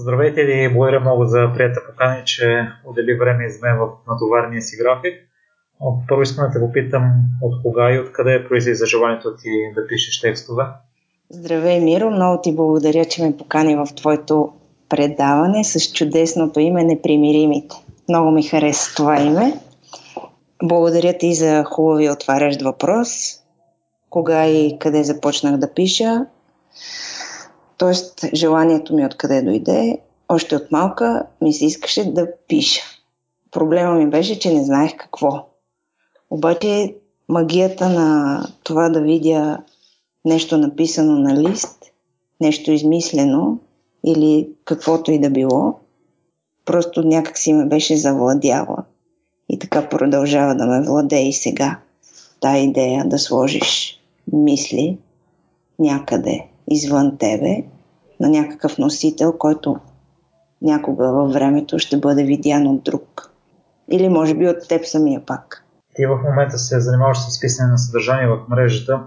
Здравейте ви, благодаря много за прията покани, че отдели време из мен в натоварния си график. Първо искам да те попитам от кога и откъде произлиза желанието ти да пишеш текстове? Здравей, Миро! Много ти благодаря, че ме покани в твоето предаване с чудесното име Непримиримите. Много ми хареса това име. Благодаря ти за хубави отварящ въпрос. Кога и къде започнах да пиша? Тоест, желанието ми откъде дойде, още от малка ми се искаше да пиша. Проблема ми беше, че не знаех какво. Обаче магията на това да видя нещо написано на лист, нещо измислено или каквото и да било, просто някак си ме беше завладяла. И така продължава да ме владее и сега. Та идея да сложиш мисли някъде извън тебе на някакъв носител, който някога във времето ще бъде видян от друг. Или може би от теб самия пак. Ти в момента се занимаваш с писане на съдържание в мрежата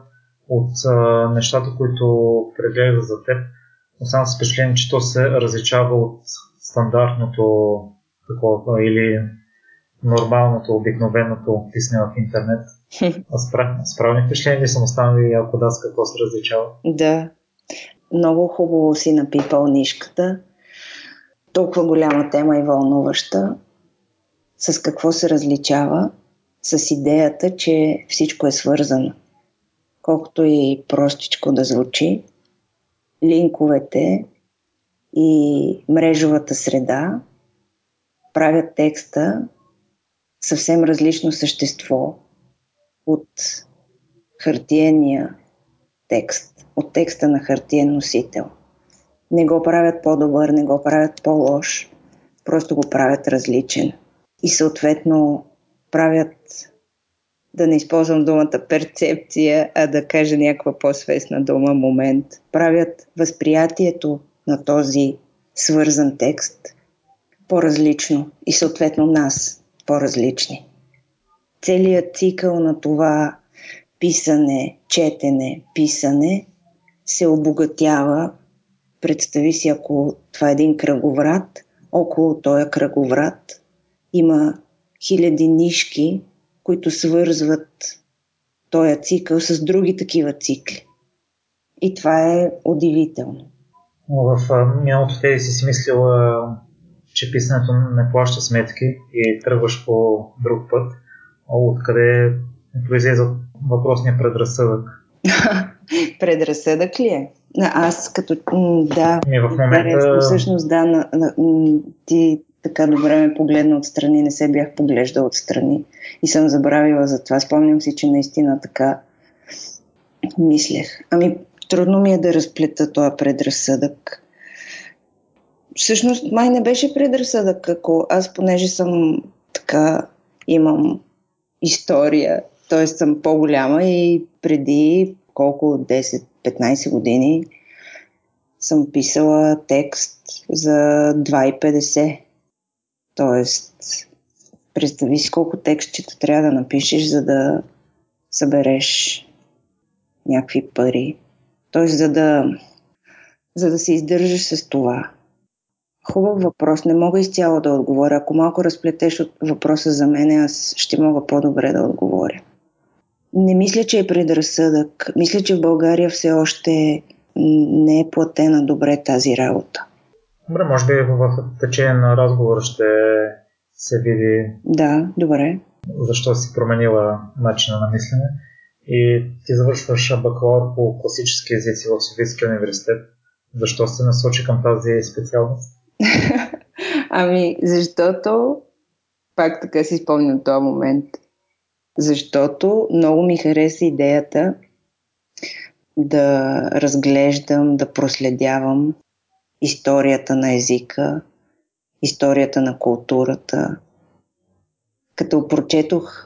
от а, нещата, които прегледа за теб. Оставам с впечатление, че то се различава от стандартното такова или нормалното, обикновеното писане в интернет. С правилни впечатления съм останали, ако да, с какво се различава? Да. Много хубаво си напипал нишката. Толкова голяма тема и вълнуваща. С какво се различава? С идеята, че всичко е свързано. Колкото и простичко да звучи, линковете и мрежовата среда правят текста съвсем различно същество от хартиения текст, от текста на хартиен носител. Не го правят по-добър, не го правят по-лош, просто го правят различен. И съответно правят, да не използвам думата перцепция, а да кажа някаква по-свестна дума момент, правят възприятието на този свързан текст по-различно и съответно нас по-различни. Целият цикъл на това писане, четене, писане се обогатява. Представи си, ако това е един кръговрат, около този кръговрат има хиляди нишки, които свързват този цикъл с други такива цикли. И това е удивително. В миналото те си си мислила, че писането не плаща сметки и тръгваш по друг път. Откъде произлезе въпросния предразсъдък? предразсъдък ли е? Аз като... Да, и в момента... всъщност да, на, на, ти така добре ме погледна отстрани, не се бях поглеждал отстрани и съм забравила за това. Спомням си, че наистина така мислех. Ами, трудно ми е да разплета този предразсъдък. Всъщност, май не беше предразсъдък, ако аз, понеже съм така, имам история, т.е. съм по-голяма и преди колко 10-15 години съм писала текст за 2,50. Тоест, представи си колко текстчета трябва да напишеш, за да събереш някакви пари. Тоест, за да, за да се издържаш с това. Хубав въпрос. Не мога изцяло да отговоря. Ако малко разплетеш от въпроса за мен, аз ще мога по-добре да отговоря. Не мисля, че е предразсъдък. Мисля, че в България все още не е платена добре тази работа. Добре, може би в течение на разговора ще се види. Да, добре. Защо си променила начина на мислене. И ти завършваш бакалавър по класически езици в Софийския университет. Защо се насочи към тази специалност? ами, защото, пак така си спомням този момент, защото много ми хареса идеята да разглеждам, да проследявам историята на езика, историята на културата. Като прочетох,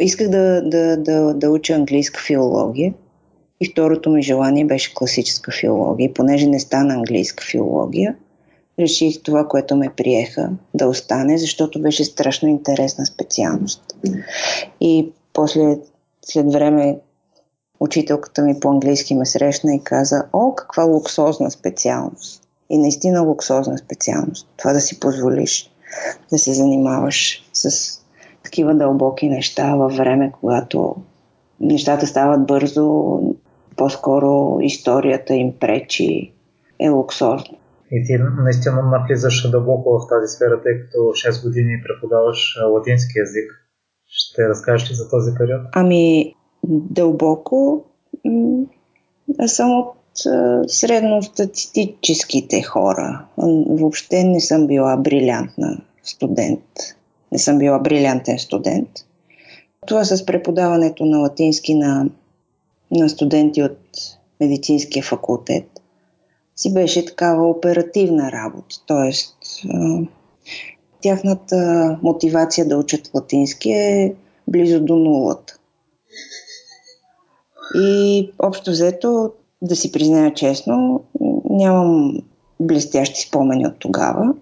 исках да, да, да, да уча английска филология и второто ми желание беше класическа филология. Понеже не стана английска филология, реших това, което ме приеха, да остане, защото беше страшно интересна специалност. И после, след време, учителката ми по английски ме срещна и каза, о, каква луксозна специалност. И наистина луксозна специалност. Това да си позволиш да се занимаваш с такива дълбоки неща във време, когато нещата стават бързо, по-скоро историята им пречи, е луксозно. И ти наистина навлизаш дълбоко в тази сфера, тъй като 6 години преподаваш латински язик. Ще разкажеш ли за този период? Ами, дълбоко аз съм от средностатистическите хора. Въобще не съм била брилянтна студент. Не съм била брилянтен студент. Това с преподаването на латински на, на студенти от медицинския факултет си беше такава оперативна работа. Тоест, тяхната мотивация да учат латински е близо до нулата. И общо взето, да си призная честно, нямам блестящи спомени от тогава.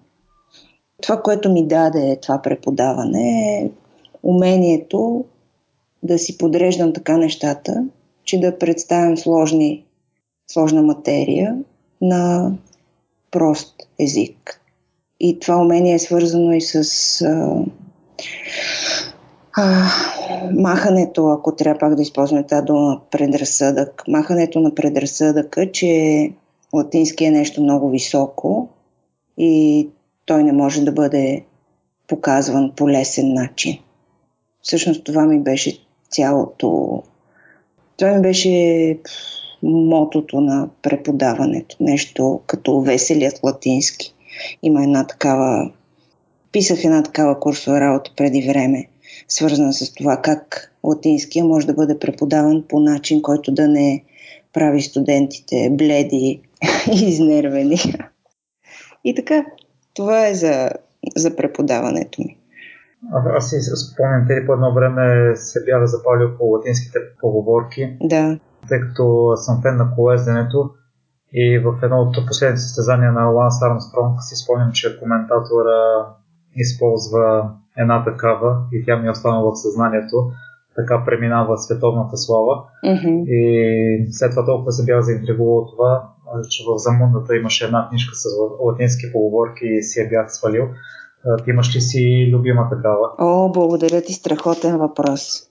Това, което ми даде това преподаване е умението да си подреждам така нещата, че да представям сложни, сложна материя на прост език. И това умение е свързано и с а, а, махането, ако трябва пак да използваме тази дума, предразсъдък. Махането на предразсъдъка, че латински е нещо много високо и той не може да бъде показван по лесен начин. Всъщност това ми беше цялото. Това ми беше мотото на преподаването. Нещо като веселият латински. Има една такава. Писах една такава курсова работа преди време, свързана с това как латинския може да бъде преподаван по начин, който да не прави студентите бледи и изнервени. И така, това е за, за преподаването ми. А, аз си спомням, те по едно време се бях запалил по латинските поговорки. Да. Тъй като съм фен на колезденето и в едно от последните състезания на Ланс Армстронг си спомням, че коментатора използва една такава и тя ми е останала в съзнанието. Така преминава световната слава. Mm-hmm. И след това толкова се бях заинтригувал това, че в Замундата имаше една книжка с латински поговорки и си я бях свалил. Ти имаш ли си любима такава? О, благодаря ти, страхотен въпрос.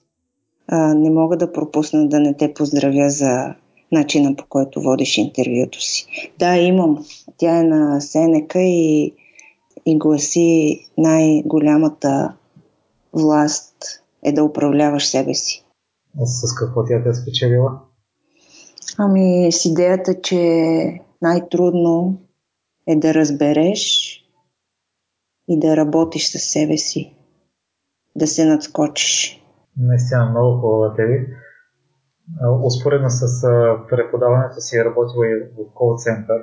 А, не мога да пропусна да не те поздравя за начина по който водиш интервюто си. Да, имам. Тя е на Сенека и, и гласи най-голямата власт е да управляваш себе си. С какво тя те е спечелила? Ами с идеята, че най-трудно е да разбереш и да работиш със себе си, да се надскочиш. Наистина много хубава теби. Успоредно с преподаването си е работила и в кол център.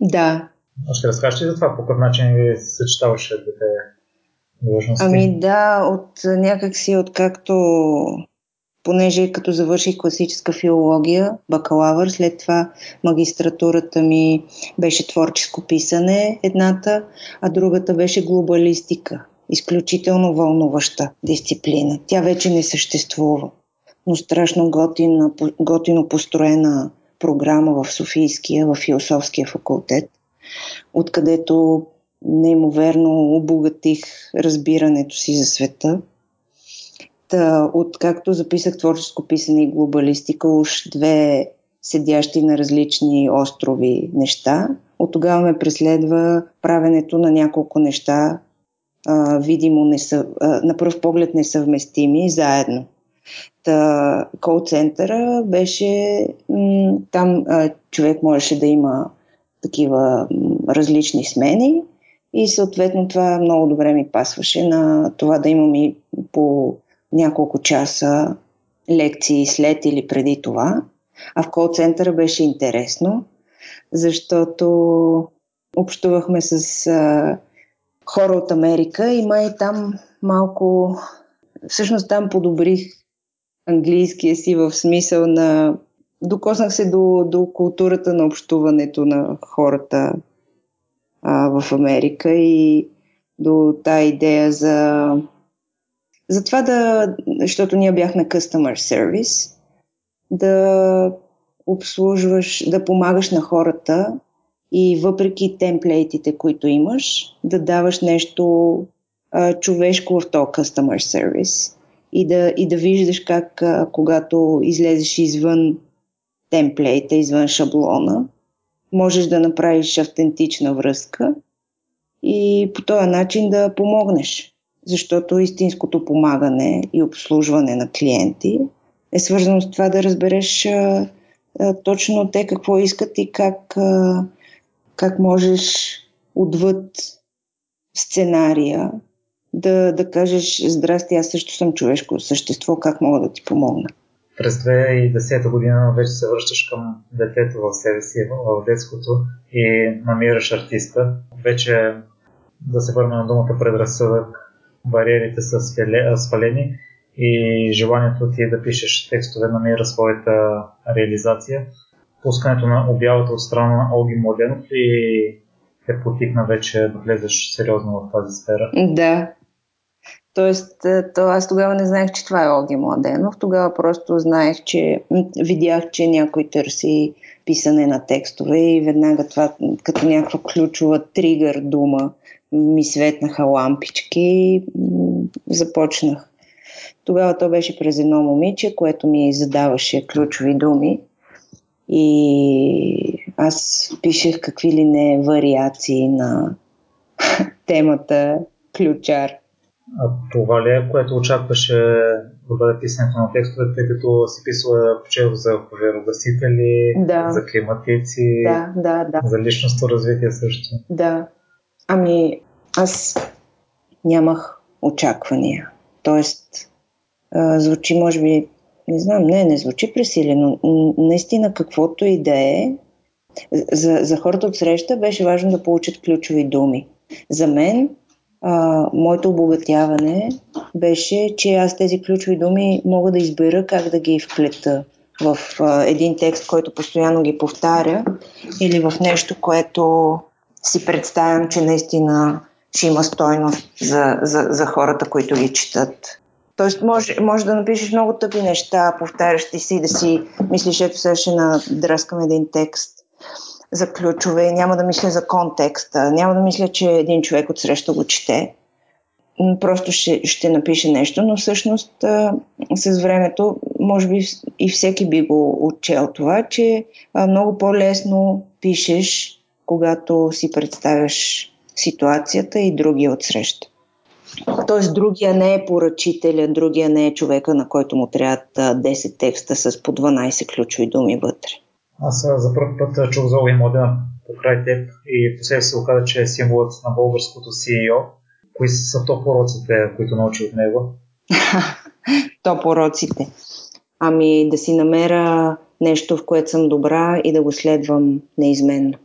Да. Ще разкажеш ли за това? По какъв начин ви съчетаваше двете длъжности? Ами да, от някакси, откакто понеже като завърших класическа филология, бакалавър, след това магистратурата ми беше творческо писане едната, а другата беше глобалистика. Изключително вълнуваща дисциплина. Тя вече не съществува, но страшно готина, готино построена програма в Софийския, в философския факултет, откъдето неимоверно обогатих разбирането си за света – Та, откакто записах творческо писане и глобалистика, уж две седящи на различни острови неща, от тогава ме преследва правенето на няколко неща, а, видимо несъв... а, на пръв поглед несъвместими, заедно. Та, кол-центъра беше м- там а, човек можеше да има такива м- различни смени и съответно това много добре ми пасваше на това да имам и по няколко часа лекции след или преди това. А в кол-центъра беше интересно, защото общувахме с а, хора от Америка. И май там малко... Всъщност там подобрих английския си в смисъл на... Докоснах се до, до културата на общуването на хората а, в Америка и до тази идея за затова да, защото ние бяхме customer service, да обслужваш, да помагаш на хората и въпреки темплейтите, които имаш, да даваш нещо а, човешко в този customer service и да, и да виждаш как а, когато излезеш извън темплейта, извън шаблона, можеш да направиш автентична връзка и по този начин да помогнеш. Защото истинското помагане и обслужване на клиенти е свързано с това да разбереш а, а, точно те какво искат и как, а, как можеш отвъд сценария да, да кажеш здрасти, аз също съм човешко същество, как мога да ти помогна. През 2010 година вече се връщаш към детето в себе си, в детското и намираш артиста. Вече да се върна на думата предразсъдък, бариерите са свалени и желанието ти е да пишеш текстове намира своята реализация. Пускането на обявата от страна на Олги Младенов и те потикна вече да влезеш сериозно в тази сфера. Да. Тоест, е, то аз тогава не знаех, че това е Олги Младенов. Тогава просто знаех, че видях, че някой търси писане на текстове и веднага това като някаква ключова тригър дума ми светнаха лампички и започнах. Тогава то беше през едно момиче, което ми задаваше ключови думи и аз пишех какви ли не вариации на темата ключар. А това ли е, което очакваше да бъде писането на текстове, тъй като си писала почел за пожарогасители, да. за климатици, да, да, да. за личностно развитие също? Да. Ами, аз нямах очаквания. Тоест, звучи, може би, не знам, не, не звучи пресилено. Наистина, каквото и да е, за, за хората от среща беше важно да получат ключови думи. За мен, а, моето обогатяване беше, че аз тези ключови думи мога да избера как да ги вплета в а, един текст, който постоянно ги повтаря, или в нещо, което си представям, че наистина ще има стойност за, за, за хората, които ги четат. Тоест, може, може да напишеш много тъпи неща, повтарящи си, да си мислиш, ето сега ще надраскам един текст за ключове, няма да мисля за контекста, няма да мисля, че един човек от среща го чете. Просто ще, ще напише нещо, но всъщност а, с времето, може би и всеки би го отчел това, че а, много по-лесно пишеш, когато си представяш ситуацията и другия отсреща. Тоест, другия не е поръчителя, другия не е човека, на който му трябват 10 текста с по 12 ключови думи вътре. Аз за първ път чух за Оги Младена покрай теб и после се оказа, че е символът на българското CEO. Кои са то пороците, които научи от него? то пороците. Ами да си намеря нещо, в което съм добра и да го следвам неизменно.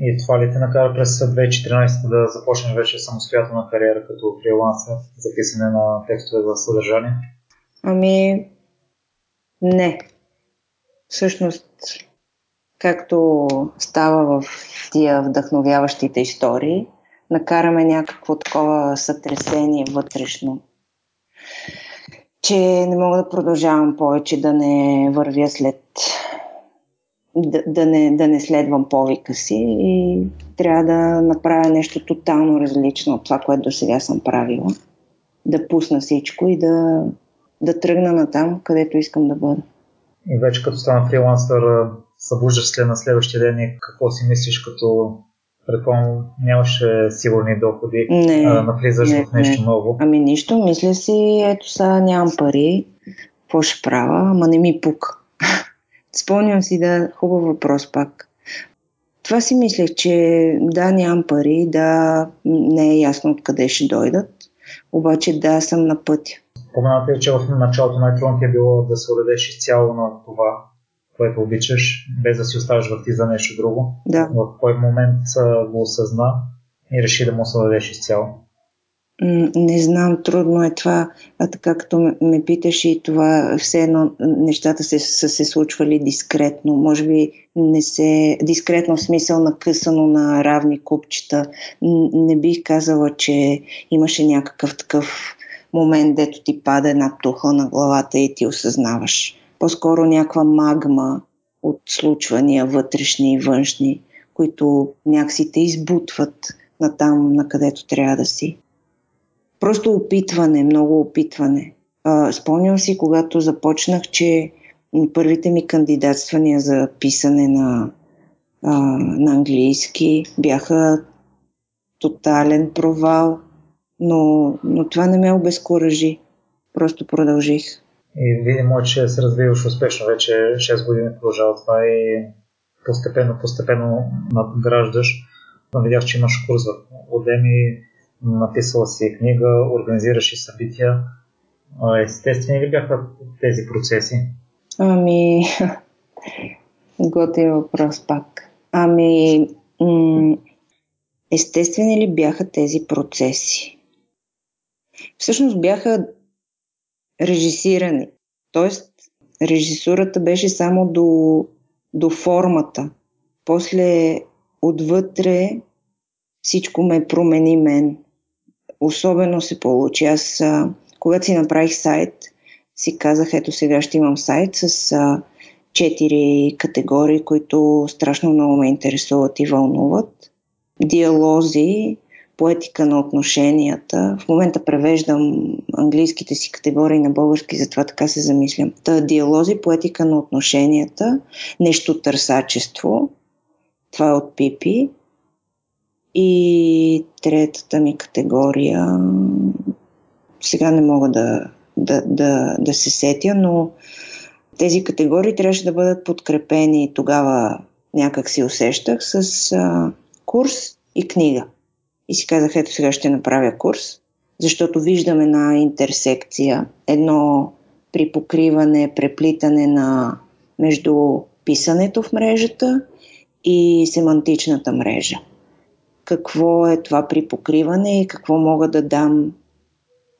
И това ли те накара през 2014 да започнеш вече самостоятелна кариера като фрилансър за писане на текстове за съдържание? Ами, не. Всъщност, както става в тия вдъхновяващите истории, накараме някакво такова сътресение вътрешно, че не мога да продължавам повече да не вървя след да, да, не, да не следвам повика си и трябва да направя нещо тотално различно от това, което до сега съм правила. Да пусна всичко и да, да тръгна на там, където искам да бъда. И вече като стана фрилансър, събуждаш след на следващия ден и какво си мислиш, като предполагам нямаше сигурни доходи, не, а, навлизаш не, в нещо не. ново. Ами нищо, мисля си, ето сега нямам пари, какво ще правя, ама не ми пука. Спомням си да, хубав въпрос пак. Това си мислех, че да, нямам пари, да, не е ясно откъде ще дойдат, обаче да, съм на пътя. Споменате, че в началото най-трудно е било да се отдадеш изцяло на това, което обичаш, без да си оставаш върти за нещо друго. Да. В кой момент го осъзна и реши да му се дадеш изцяло? Не знам, трудно е това, а така като ме, питаш и това, все едно нещата се, са се случвали дискретно, може би не се, дискретно в смисъл накъсано на равни купчета. Не бих казала, че имаше някакъв такъв момент, дето ти пада една туха на главата и ти осъзнаваш. По-скоро някаква магма от случвания вътрешни и външни, които някакси те избутват на там, на където трябва да си. Просто опитване, много опитване. А, спомням си, когато започнах, че първите ми кандидатствания за писане на, а, на английски бяха тотален провал, но, но това не ме обезкуражи. Просто продължих. И видимо, че се развиваш успешно. Вече 6 години продължава това и постепенно, постепенно надграждаш. Видях, че имаш курс в Удеми, написала си книга, организираш и събития. Естествени ли бяха тези процеси? Ами, готин въпрос пак. Ами, м- естествени ли бяха тези процеси? Всъщност бяха режисирани. Тоест, режисурата беше само до, до формата. После отвътре всичко ме промени мен. Особено се получи. Аз, когато си направих сайт, си казах, ето сега ще имам сайт с а, четири категории, които страшно много ме интересуват и вълнуват. Диалози, поетика на отношенията. В момента превеждам английските си категории на български, затова така се замислям. Та диалози, поетика на отношенията, нещо търсачество. Това е от Пипи. И третата ми категория сега не мога да, да, да, да се сетя, но тези категории трябваше да бъдат подкрепени тогава някак си усещах с а, курс и книга. И си казах, ето сега ще направя курс, защото виждам една интерсекция, едно припокриване, преплитане на между писането в мрежата и семантичната мрежа. Какво е това припокриване и какво мога да дам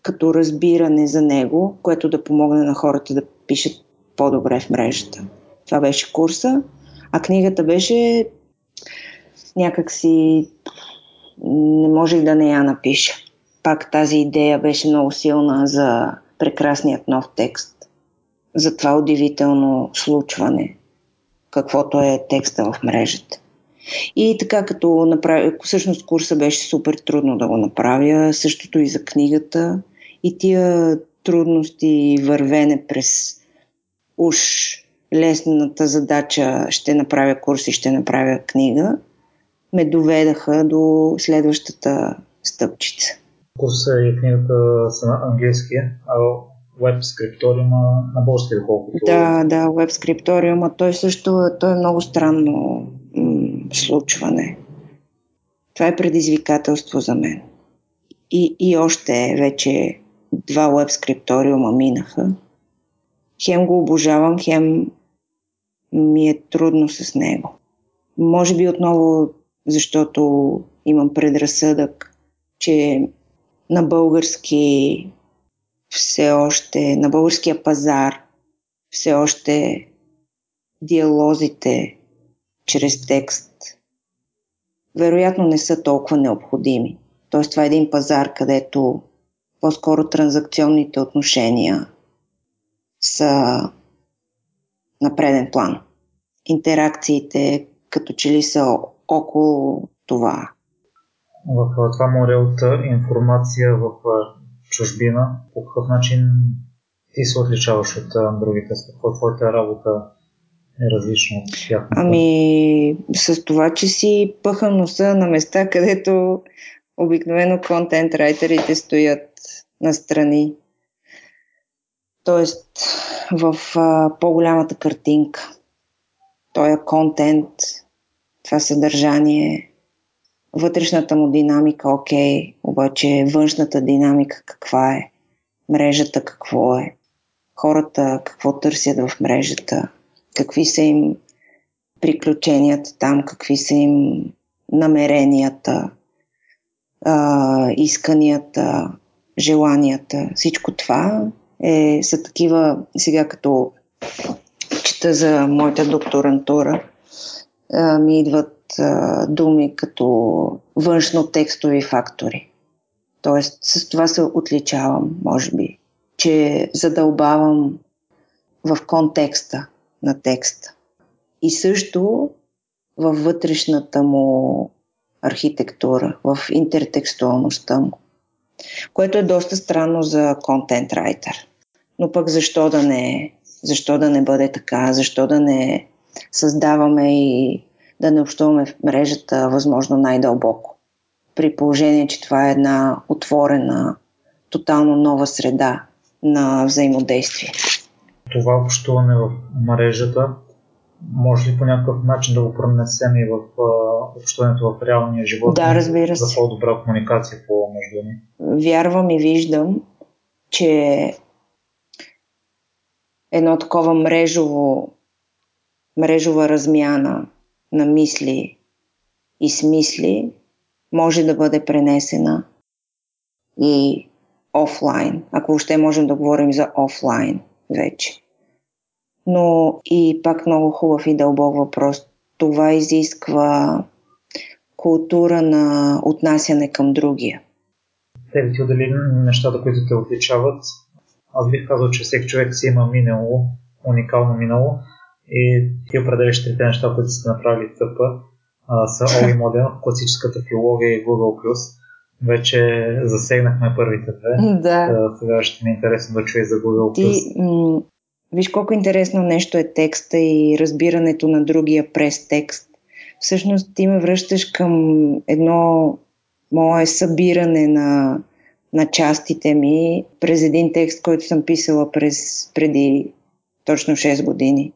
като разбиране за него, което да помогне на хората да пишат по-добре в мрежата. Това беше курса, а книгата беше някакси не можех да не я напиша. Пак тази идея беше много силна за прекрасният нов текст, за това удивително случване, каквото е текста в мрежата. И така като направя, всъщност курса беше супер трудно да го направя, същото и за книгата. И тия трудности и вървене през уж лесната задача ще направя курс и ще направя книга, ме доведаха до следващата стъпчица. Курса и книгата са на английски, а веб скрипториума на български, доколкото. Да, да, веб скрипториума. Той също той е много странно м- случване. Това е предизвикателство за мен. И, и още вече два веб скрипториума минаха. Хем го обожавам, хем ми е трудно с него. Може би отново защото имам предразсъдък, че на български все още, на българския пазар все още диалозите чрез текст вероятно не са толкова необходими. Тоест това е един пазар, където по-скоро транзакционните отношения са на преден план. Интеракциите като че ли са около това. В това море от информация в чужбина, по какъв начин ти се отличаваш от другите? С какво твоята работа е различна от тяхната? Ами, с това, че си пъха носа на места, където обикновено контент райтерите стоят настрани. Тоест, в а, по-голямата картинка. Той е контент, това съдържание, вътрешната му динамика, окей, обаче външната динамика каква е, мрежата какво е, хората какво търсят в мрежата, какви са им приключенията там, какви са им намеренията, а, исканията, желанията. Всичко това е, са такива, сега като чета за моята докторантура, а, ми идват а, думи като външно-текстови фактори. Тоест, с това се отличавам, може би, че задълбавам в контекста на текста. И също във вътрешната му архитектура, в интертекстуалността му. Което е доста странно за контент райтер. Но пък защо да не, защо да не бъде така? Защо да не създаваме и да не общуваме в мрежата възможно най-дълбоко? При положение, че това е една отворена, тотално нова среда на взаимодействие. Това общуване в мрежата може ли по някакъв начин да го пронесем и в общуването в реалния живот? Да, разбира се. За по-добра комуникация по между ни? Вярвам и виждам, че едно такова мрежово, мрежова размяна на мисли и смисли може да бъде пренесена и офлайн, ако въобще можем да говорим за офлайн вече. Но и пак много хубав и дълбок въпрос. Това изисква култура на отнасяне към другия. Те ти отдели нещата, които те отличават. Аз бих казал, че всеки човек си има минало, уникално минало и ти определяш трите неща, които сте направили ТП, са Оли модел, класическата филология и Google+. Вече засегнахме първите две. Да. Сега ще ми е интересно да чуя за Google+. Ти, м- виж колко интересно нещо е текста и разбирането на другия през текст. Всъщност ти ме връщаш към едно мое събиране на, на частите ми през един текст, който съм писала през, преди точно 6 години.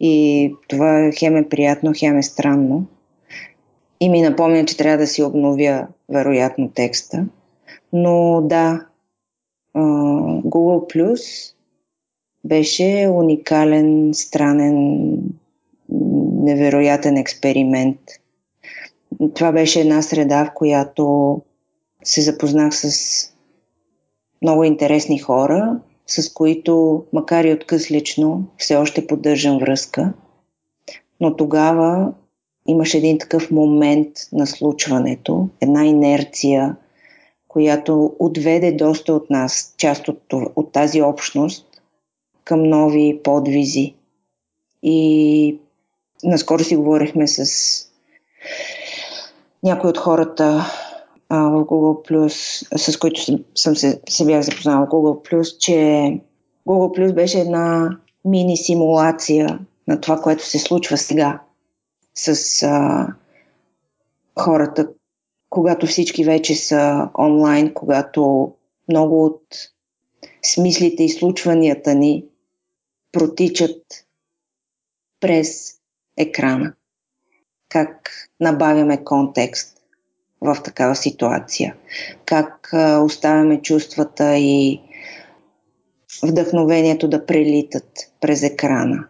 И това хем е приятно, хем е странно. И ми напомня, че трябва да си обновя вероятно текста. Но да, Google Plus беше уникален, странен, невероятен експеримент. Това беше една среда, в която се запознах с много интересни хора, с които, макар и откъслично, все още поддържам връзка. Но тогава имаше един такъв момент на случването, една инерция, която отведе доста от нас, част от, от тази общност, към нови подвизи. И наскоро си говорихме с някои от хората а, в Google+, с които съм се, се бях запознала в Google+, че Google+, беше една мини симулация на това, което се случва сега с а, хората, когато всички вече са онлайн, когато много от смислите и случванията ни протичат през екрана. Как набавяме контекст в такава ситуация. Как а, оставяме чувствата и вдъхновението да прелитат през екрана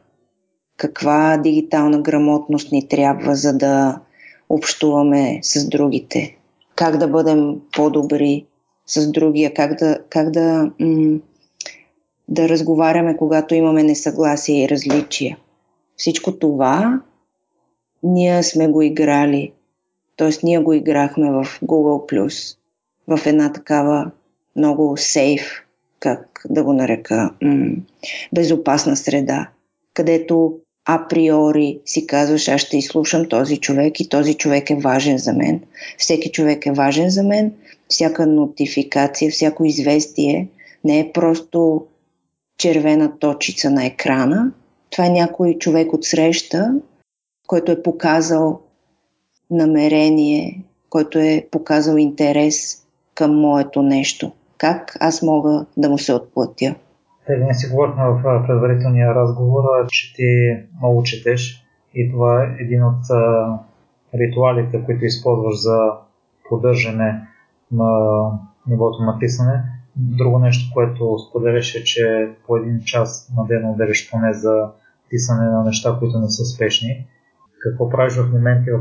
каква дигитална грамотност ни трябва, за да общуваме с другите, как да бъдем по-добри с другия, как да, как да, м- да разговаряме, когато имаме несъгласие и различия. Всичко това ние сме го играли, т.е. ние го играхме в Google+, в една такава много сейф, как да го нарека, м- безопасна среда, където априори си казваш, аз ще изслушам този човек и този човек е важен за мен. Всеки човек е важен за мен. Всяка нотификация, всяко известие не е просто червена точица на екрана. Това е някой човек от среща, който е показал намерение, който е показал интерес към моето нещо. Как аз мога да му се отплатя? Те ние си говорихме в предварителния разговор, че ти много четеш и това е един от ритуалите, които използваш за поддържане на нивото на писане. Друго нещо, което споделяш е, че по един час на ден отделяш поне за писане на неща, които не са спешни. Какво правиш в моменти, в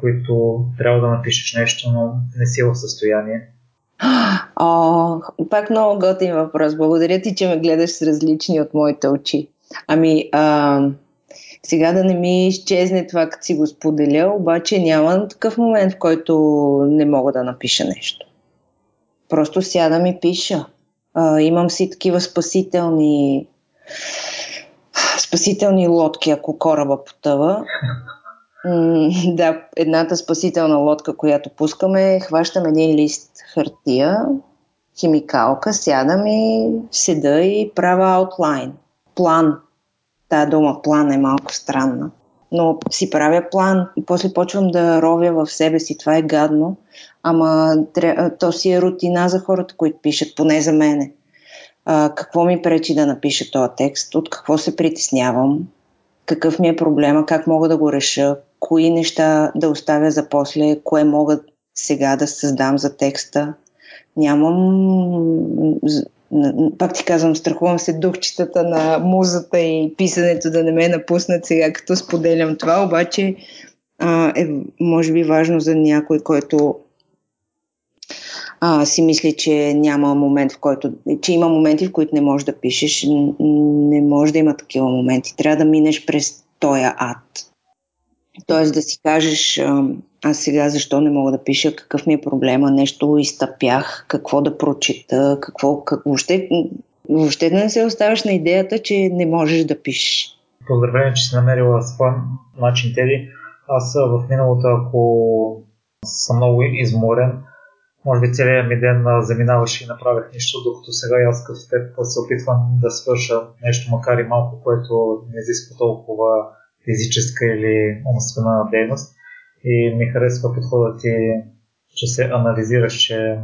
които трябва да напишеш нещо, но не си в състояние? О, пак много готин въпрос. Благодаря ти, че ме гледаш с различни от моите очи. Ами, а, сега да не ми изчезне това, като си го споделя, обаче няма такъв момент, в който не мога да напиша нещо. Просто сядам и пиша. А, имам си такива спасителни спасителни лодки, ако кораба потъва. Да, едната спасителна лодка, която пускаме, хващам един лист хартия, химикалка, сядам и седа и правя аутлайн. План. Та дума план е малко странна. Но си правя план и после почвам да ровя в себе си. Това е гадно, ама то си е рутина за хората, които пишат, поне за мене. А, какво ми пречи да напиша този текст, от какво се притеснявам, какъв ми е проблема, как мога да го реша, кои неща да оставя за после, кое мога сега да създам за текста. Нямам пак ти казвам, страхувам се духчетата на музата и писането да не ме напуснат сега, като споделям това, обаче а, е може би важно за някой, който а, си мисли, че няма момент, в който, че има моменти, в които не можеш да пишеш. Не може да има такива моменти. Трябва да минеш през този ад. Тоест да си кажеш, аз сега защо не мога да пиша, какъв ми е проблема, нещо изтъпях, какво да прочита, какво, как, въобще, въобще да не се оставаш на идеята, че не можеш да пишеш. Поздравление, че си намерила своя начин, Теди. Аз в миналото, ако съм много изморен, може би целият ми ден заминаваше и направих нищо, докато сега аз като теб се опитвам да свърша нещо, макар и малко, което не изисква толкова физическа или умствена дейност. И ми харесва подходът ти, че се анализираш, че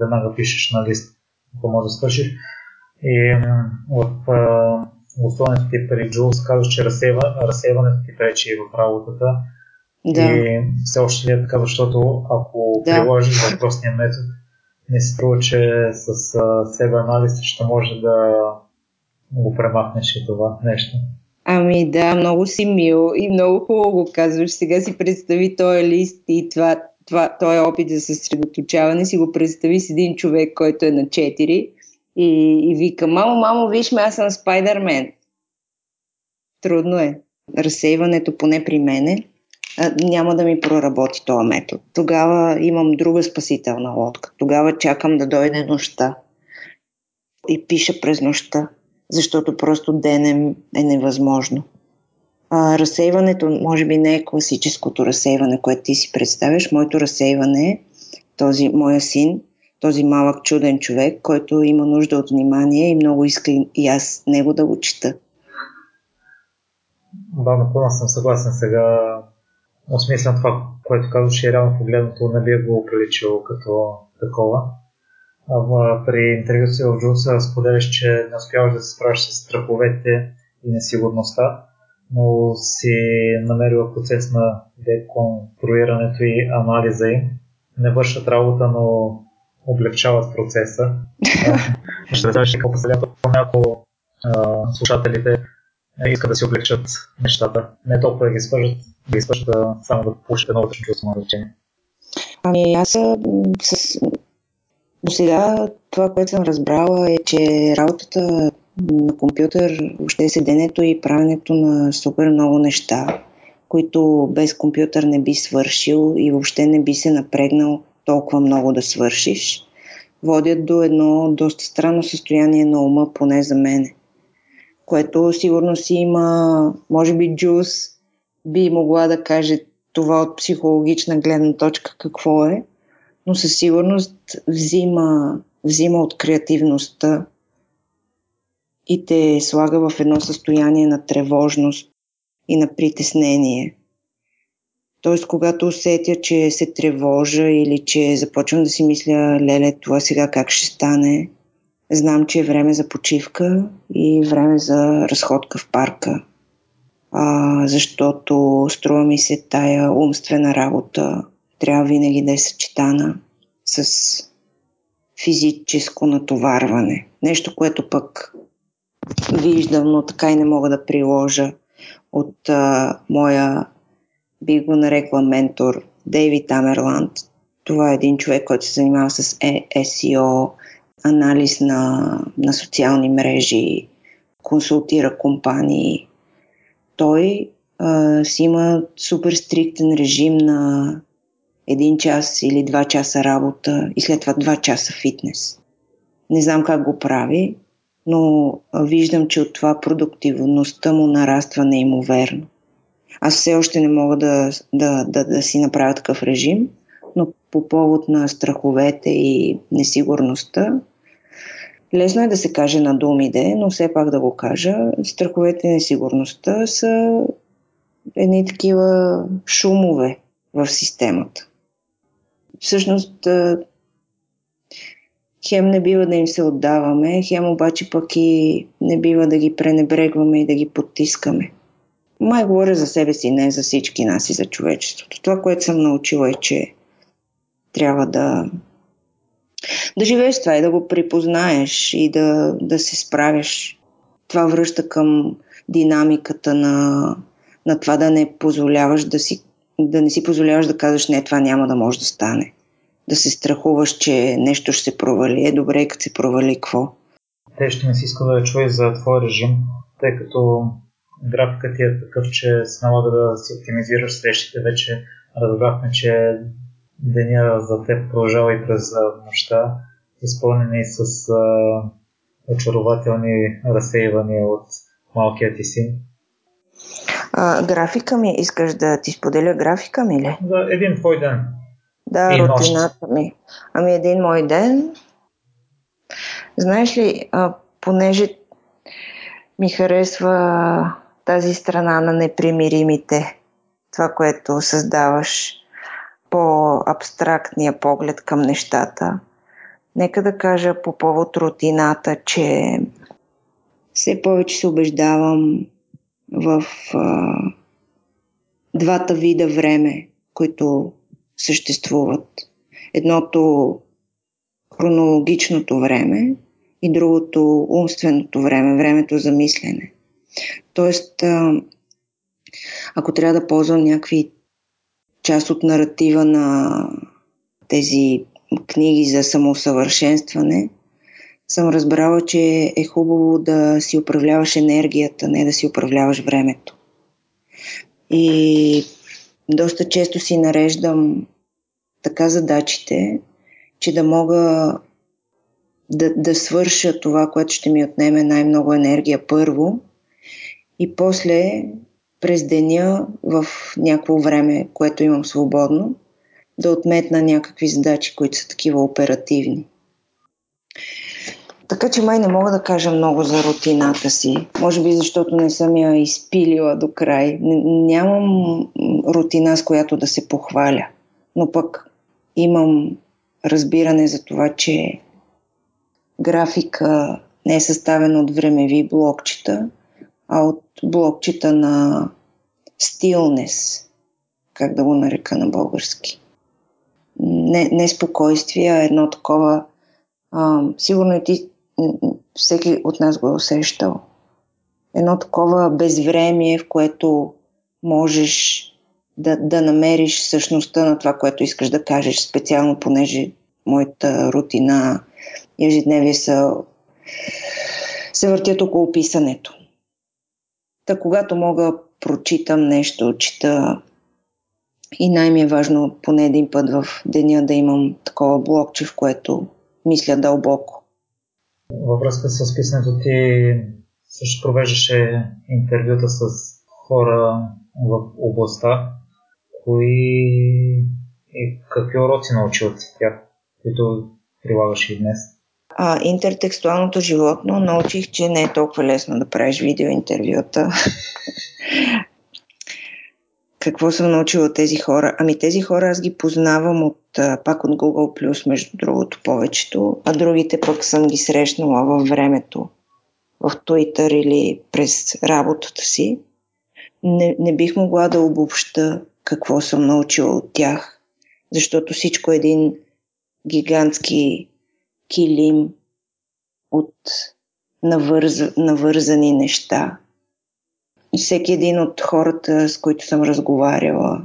веднага пишеш на лист, ако може да свършиш. И в условието ти при Джулс казваш, че разсейва, разсейването ти пречи в работата. Да. И все още ли е така, защото ако да. приложиш въпросния метод, не се струва, че с себе анализ ще може да го премахнеш и това нещо. Ами да, много си мил и много хубаво го казваш. Сега си представи този лист и това, това, този опит за съсредоточаване си го представи с един човек, който е на 4 и, и вика, мамо, мамо, виж ме, аз съм Спайдермен. Трудно е. Разсейването, поне при мене, няма да ми проработи този метод. Тогава имам друга спасителна лодка. Тогава чакам да дойде нощта и пиша през нощта защото просто денем е невъзможно. А, разсейването може би не е класическото разсейване, което ти си представяш. Моето разсейване е този моя син, този малък чуден човек, който има нужда от внимание и много иска и аз него да го чета. Да, напълно съм съгласен сега. Осмислям това, което казваш и реално погледното не би го приличало като такова при интервюто си в Джулса споделяш, че не успяваш да се справиш с страховете и несигурността, но си намерила процес на деконструирането и анализа им. Не вършат работа, но облегчават процеса. Ще да какво представлява ако слушателите искат да си облегчат нещата. Не толкова да ги свържат, да ги свържат, само да получат едно чувство на лечение. Ами аз с до сега това, което съм разбрала е, че работата на компютър, въобще седенето и правенето на супер много неща, които без компютър не би свършил и въобще не би се напрегнал толкова много да свършиш, водят до едно доста странно състояние на ума, поне за мене. Което сигурно си има, може би Джус би могла да каже това от психологична гледна точка какво е, но със сигурност взима, взима от креативността и те слага в едно състояние на тревожност и на притеснение. Тоест, когато усетя, че се тревожа или че започвам да си мисля, леле, това сега как ще стане, знам, че е време за почивка и време за разходка в парка. А, защото струва ми се тая умствена работа трябва винаги да е съчетана с физическо натоварване. Нещо, което пък виждам, но така и не мога да приложа от а, моя, би го нарекла ментор, Дейвид Амерланд. Това е един човек, който се занимава с SEO, анализ на, на социални мрежи, консултира компании. Той а, си има супер стриктен режим на един час или два часа работа и след това два часа фитнес. Не знам как го прави, но виждам, че от това продуктивността му нараства неимоверно. Аз все още не мога да, да, да, да си направя такъв режим, но по повод на страховете и несигурността, лесно е да се каже на думите, но все пак да го кажа, страховете и несигурността са едни такива шумове в системата. Всъщност, хем не бива да им се отдаваме, хем обаче пък и не бива да ги пренебрегваме и да ги потискаме. Май говоря за себе си, не за всички нас и за човечеството. Това, което съм научила е, че трябва да, да живееш това и да го припознаеш и да, да се справяш. Това връща към динамиката на, на това да не позволяваш да си да не си позволяваш да казваш не, това няма да може да стане. Да се страхуваш, че нещо ще се провали. Е, добре, като се провали, какво? Те ще не си иска да чуе за твой режим, тъй като графикът ти е такъв, че се налага да си оптимизираш срещите. Вече разбрахме, че деня за теб продължава и през нощта, изпълнени с а, очарователни разсейвания от малкият ти син. А, графика ми, искаш да ти споделя графика ми ли? За един твой ден. Да, и рутината ми. Ами един мой ден. Знаеш ли, а, понеже ми харесва тази страна на непримиримите, това, което създаваш, по-абстрактния поглед към нещата. Нека да кажа по повод рутината, че все повече се убеждавам в а, двата вида време, които съществуват. Едното хронологичното време и другото умственото време, времето за мислене. Тоест, ако трябва да ползвам някакви част от наратива на тези книги за самоусъвършенстване, съм разбрала, че е хубаво да си управляваш енергията, не да си управляваш времето. И доста често си нареждам така задачите, че да мога да, да свърша това, което ще ми отнеме най-много енергия първо и после през деня в някакво време, което имам свободно, да отметна някакви задачи, които са такива оперативни. Така че май не мога да кажа много за рутината си. Може би защото не съм я изпилила до край. Нямам рутина, с която да се похваля. Но пък имам разбиране за това, че графика не е съставена от времеви блокчета, а от блокчета на стилнес, как да го нарека на български. Не, не спокойствие, а едно такова. А, сигурно и ти, всеки от нас го е усещал. Едно такова безвремие, в което можеш да, да намериш същността на това, което искаш да кажеш, специално понеже моята рутина ежедневие са, се въртят около писането. Та когато мога прочитам нещо, чета и най-ми е важно поне един път в деня да имам такова блокче, в което мисля дълбоко. Във връзка с писането ти също провеждаше интервюта с хора в областта. Кои и какви уроци научи от тях, които прилагаш и днес? А, интертекстуалното животно научих, че не е толкова лесно да правиш видеоинтервюта. Какво съм научила от тези хора? Ами тези хора аз ги познавам от, пак от Google+, между другото повечето, а другите пък съм ги срещнала във времето, в Twitter или през работата си. Не, не бих могла да обобща какво съм научила от тях, защото всичко е един гигантски килим от навърз, навързани неща. Всеки един от хората, с които съм разговаряла,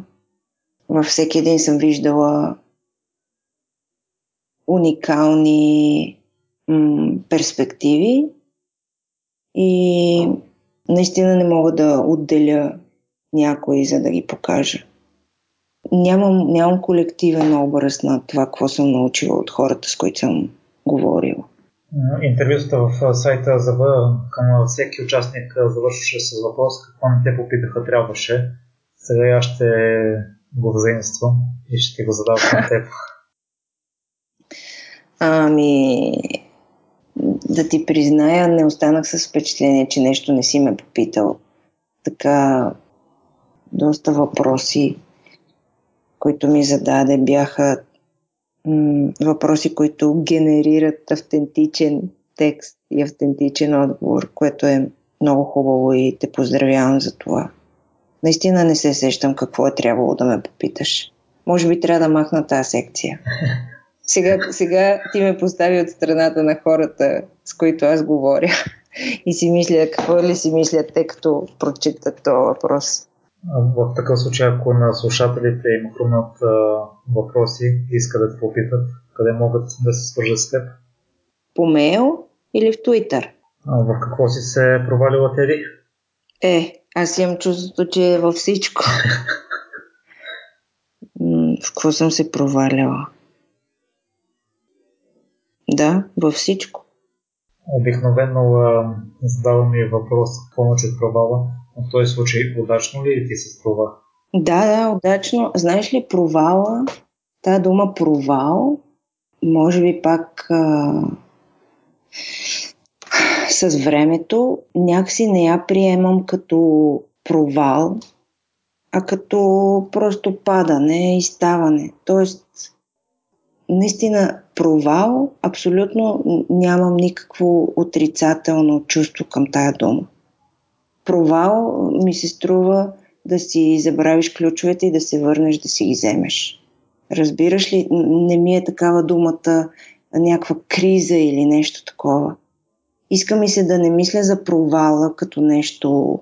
във всеки един съм виждала уникални м- перспективи и наистина не мога да отделя някой, за да ги покажа. Нямам, нямам колективен образ на това, какво съм научила от хората, с които съм говорила. Интервютата в сайта за към всеки участник завършваше с въпрос какво не те попитаха трябваше. Сега аз ще го взаимствам и ще го задавам на теб. Ами, да ти призная, не останах с впечатление, че нещо не си ме попитал. Така, доста въпроси, които ми зададе, бяха м- въпроси, които генерират автентичен текст и автентичен отговор, което е много хубаво и те поздравявам за това. Наистина не се сещам какво е трябвало да ме попиташ. Може би трябва да махна тази секция. Сега, сега ти ме постави от страната на хората, с които аз говоря. И си мисля, какво ли си мислят те, като прочитат този въпрос. В такъв случай, ако на слушателите им хрумнат въпроси и искат да те попитат, къде могат да се свържат с теб? По мейл или в Твитър? В какво си се провалила, Теди? Е, аз имам чувството, че е във всичко. в какво съм се проваляла? Да, във всичко. Обикновено задавам ми въпрос научи от провала. В този случай удачно ли ти се струва? Да, да, удачно. Знаеш ли провала, тази дума провал, може би пак а, с времето някакси не я приемам като провал, а като просто падане и ставане. Тоест, наистина провал, абсолютно нямам никакво отрицателно чувство към тая дума. Провал ми се струва да си забравиш ключовете и да се върнеш да си ги вземеш. Разбираш ли, не ми е такава думата някаква криза или нещо такова. Иска ми се да не мисля за провала като нещо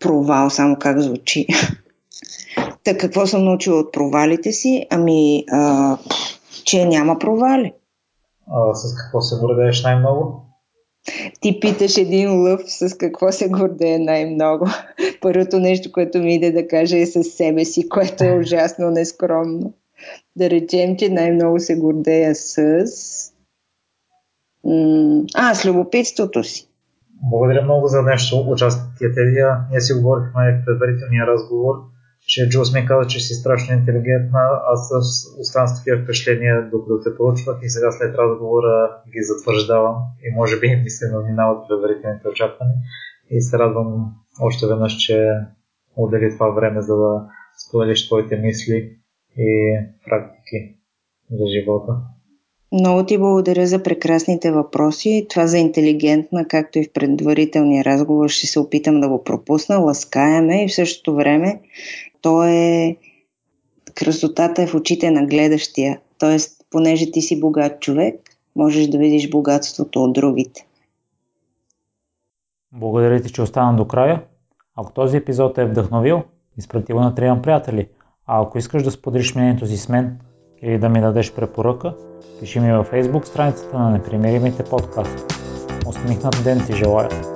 провал, само как звучи. Та какво съм научила от провалите си? Ами, а, че няма провали. А, с какво се гордееш най-много? Ти питаш един лъв с какво се гордее най-много. Първото нещо, което ми иде да кажа е със себе си, което е ужасно нескромно. Да речем, че най-много се гордея с... А, с любопитството си. Благодаря много за нещо участие. Ние си говорихме в предварителния разговор че Джо ми каза, че си страшно интелигентна, аз оставам с такива впечатления, докато те проучвах и сега след разговора ги затвърждавам и може би ми се наминават предварителните очаквания и се радвам още веднъж, че отдели това време, за да споделиш твоите мисли и практики за живота. Много ти благодаря за прекрасните въпроси. Това за интелигентна, както и в предварителния разговор, ще се опитам да го пропусна. Ласкаяме и в същото време то е красотата е в очите на гледащия. Тоест, понеже ти си богат човек, можеш да видиш богатството от другите. Благодаря ти, че остана до края. Ако този епизод е вдъхновил, изпрати го на трима приятели. А ако искаш да споделиш мнението си с мен или да ми дадеш препоръка, пиши ми във Facebook страницата на Непримиримите подкаст. Усмихнат ден ти желая!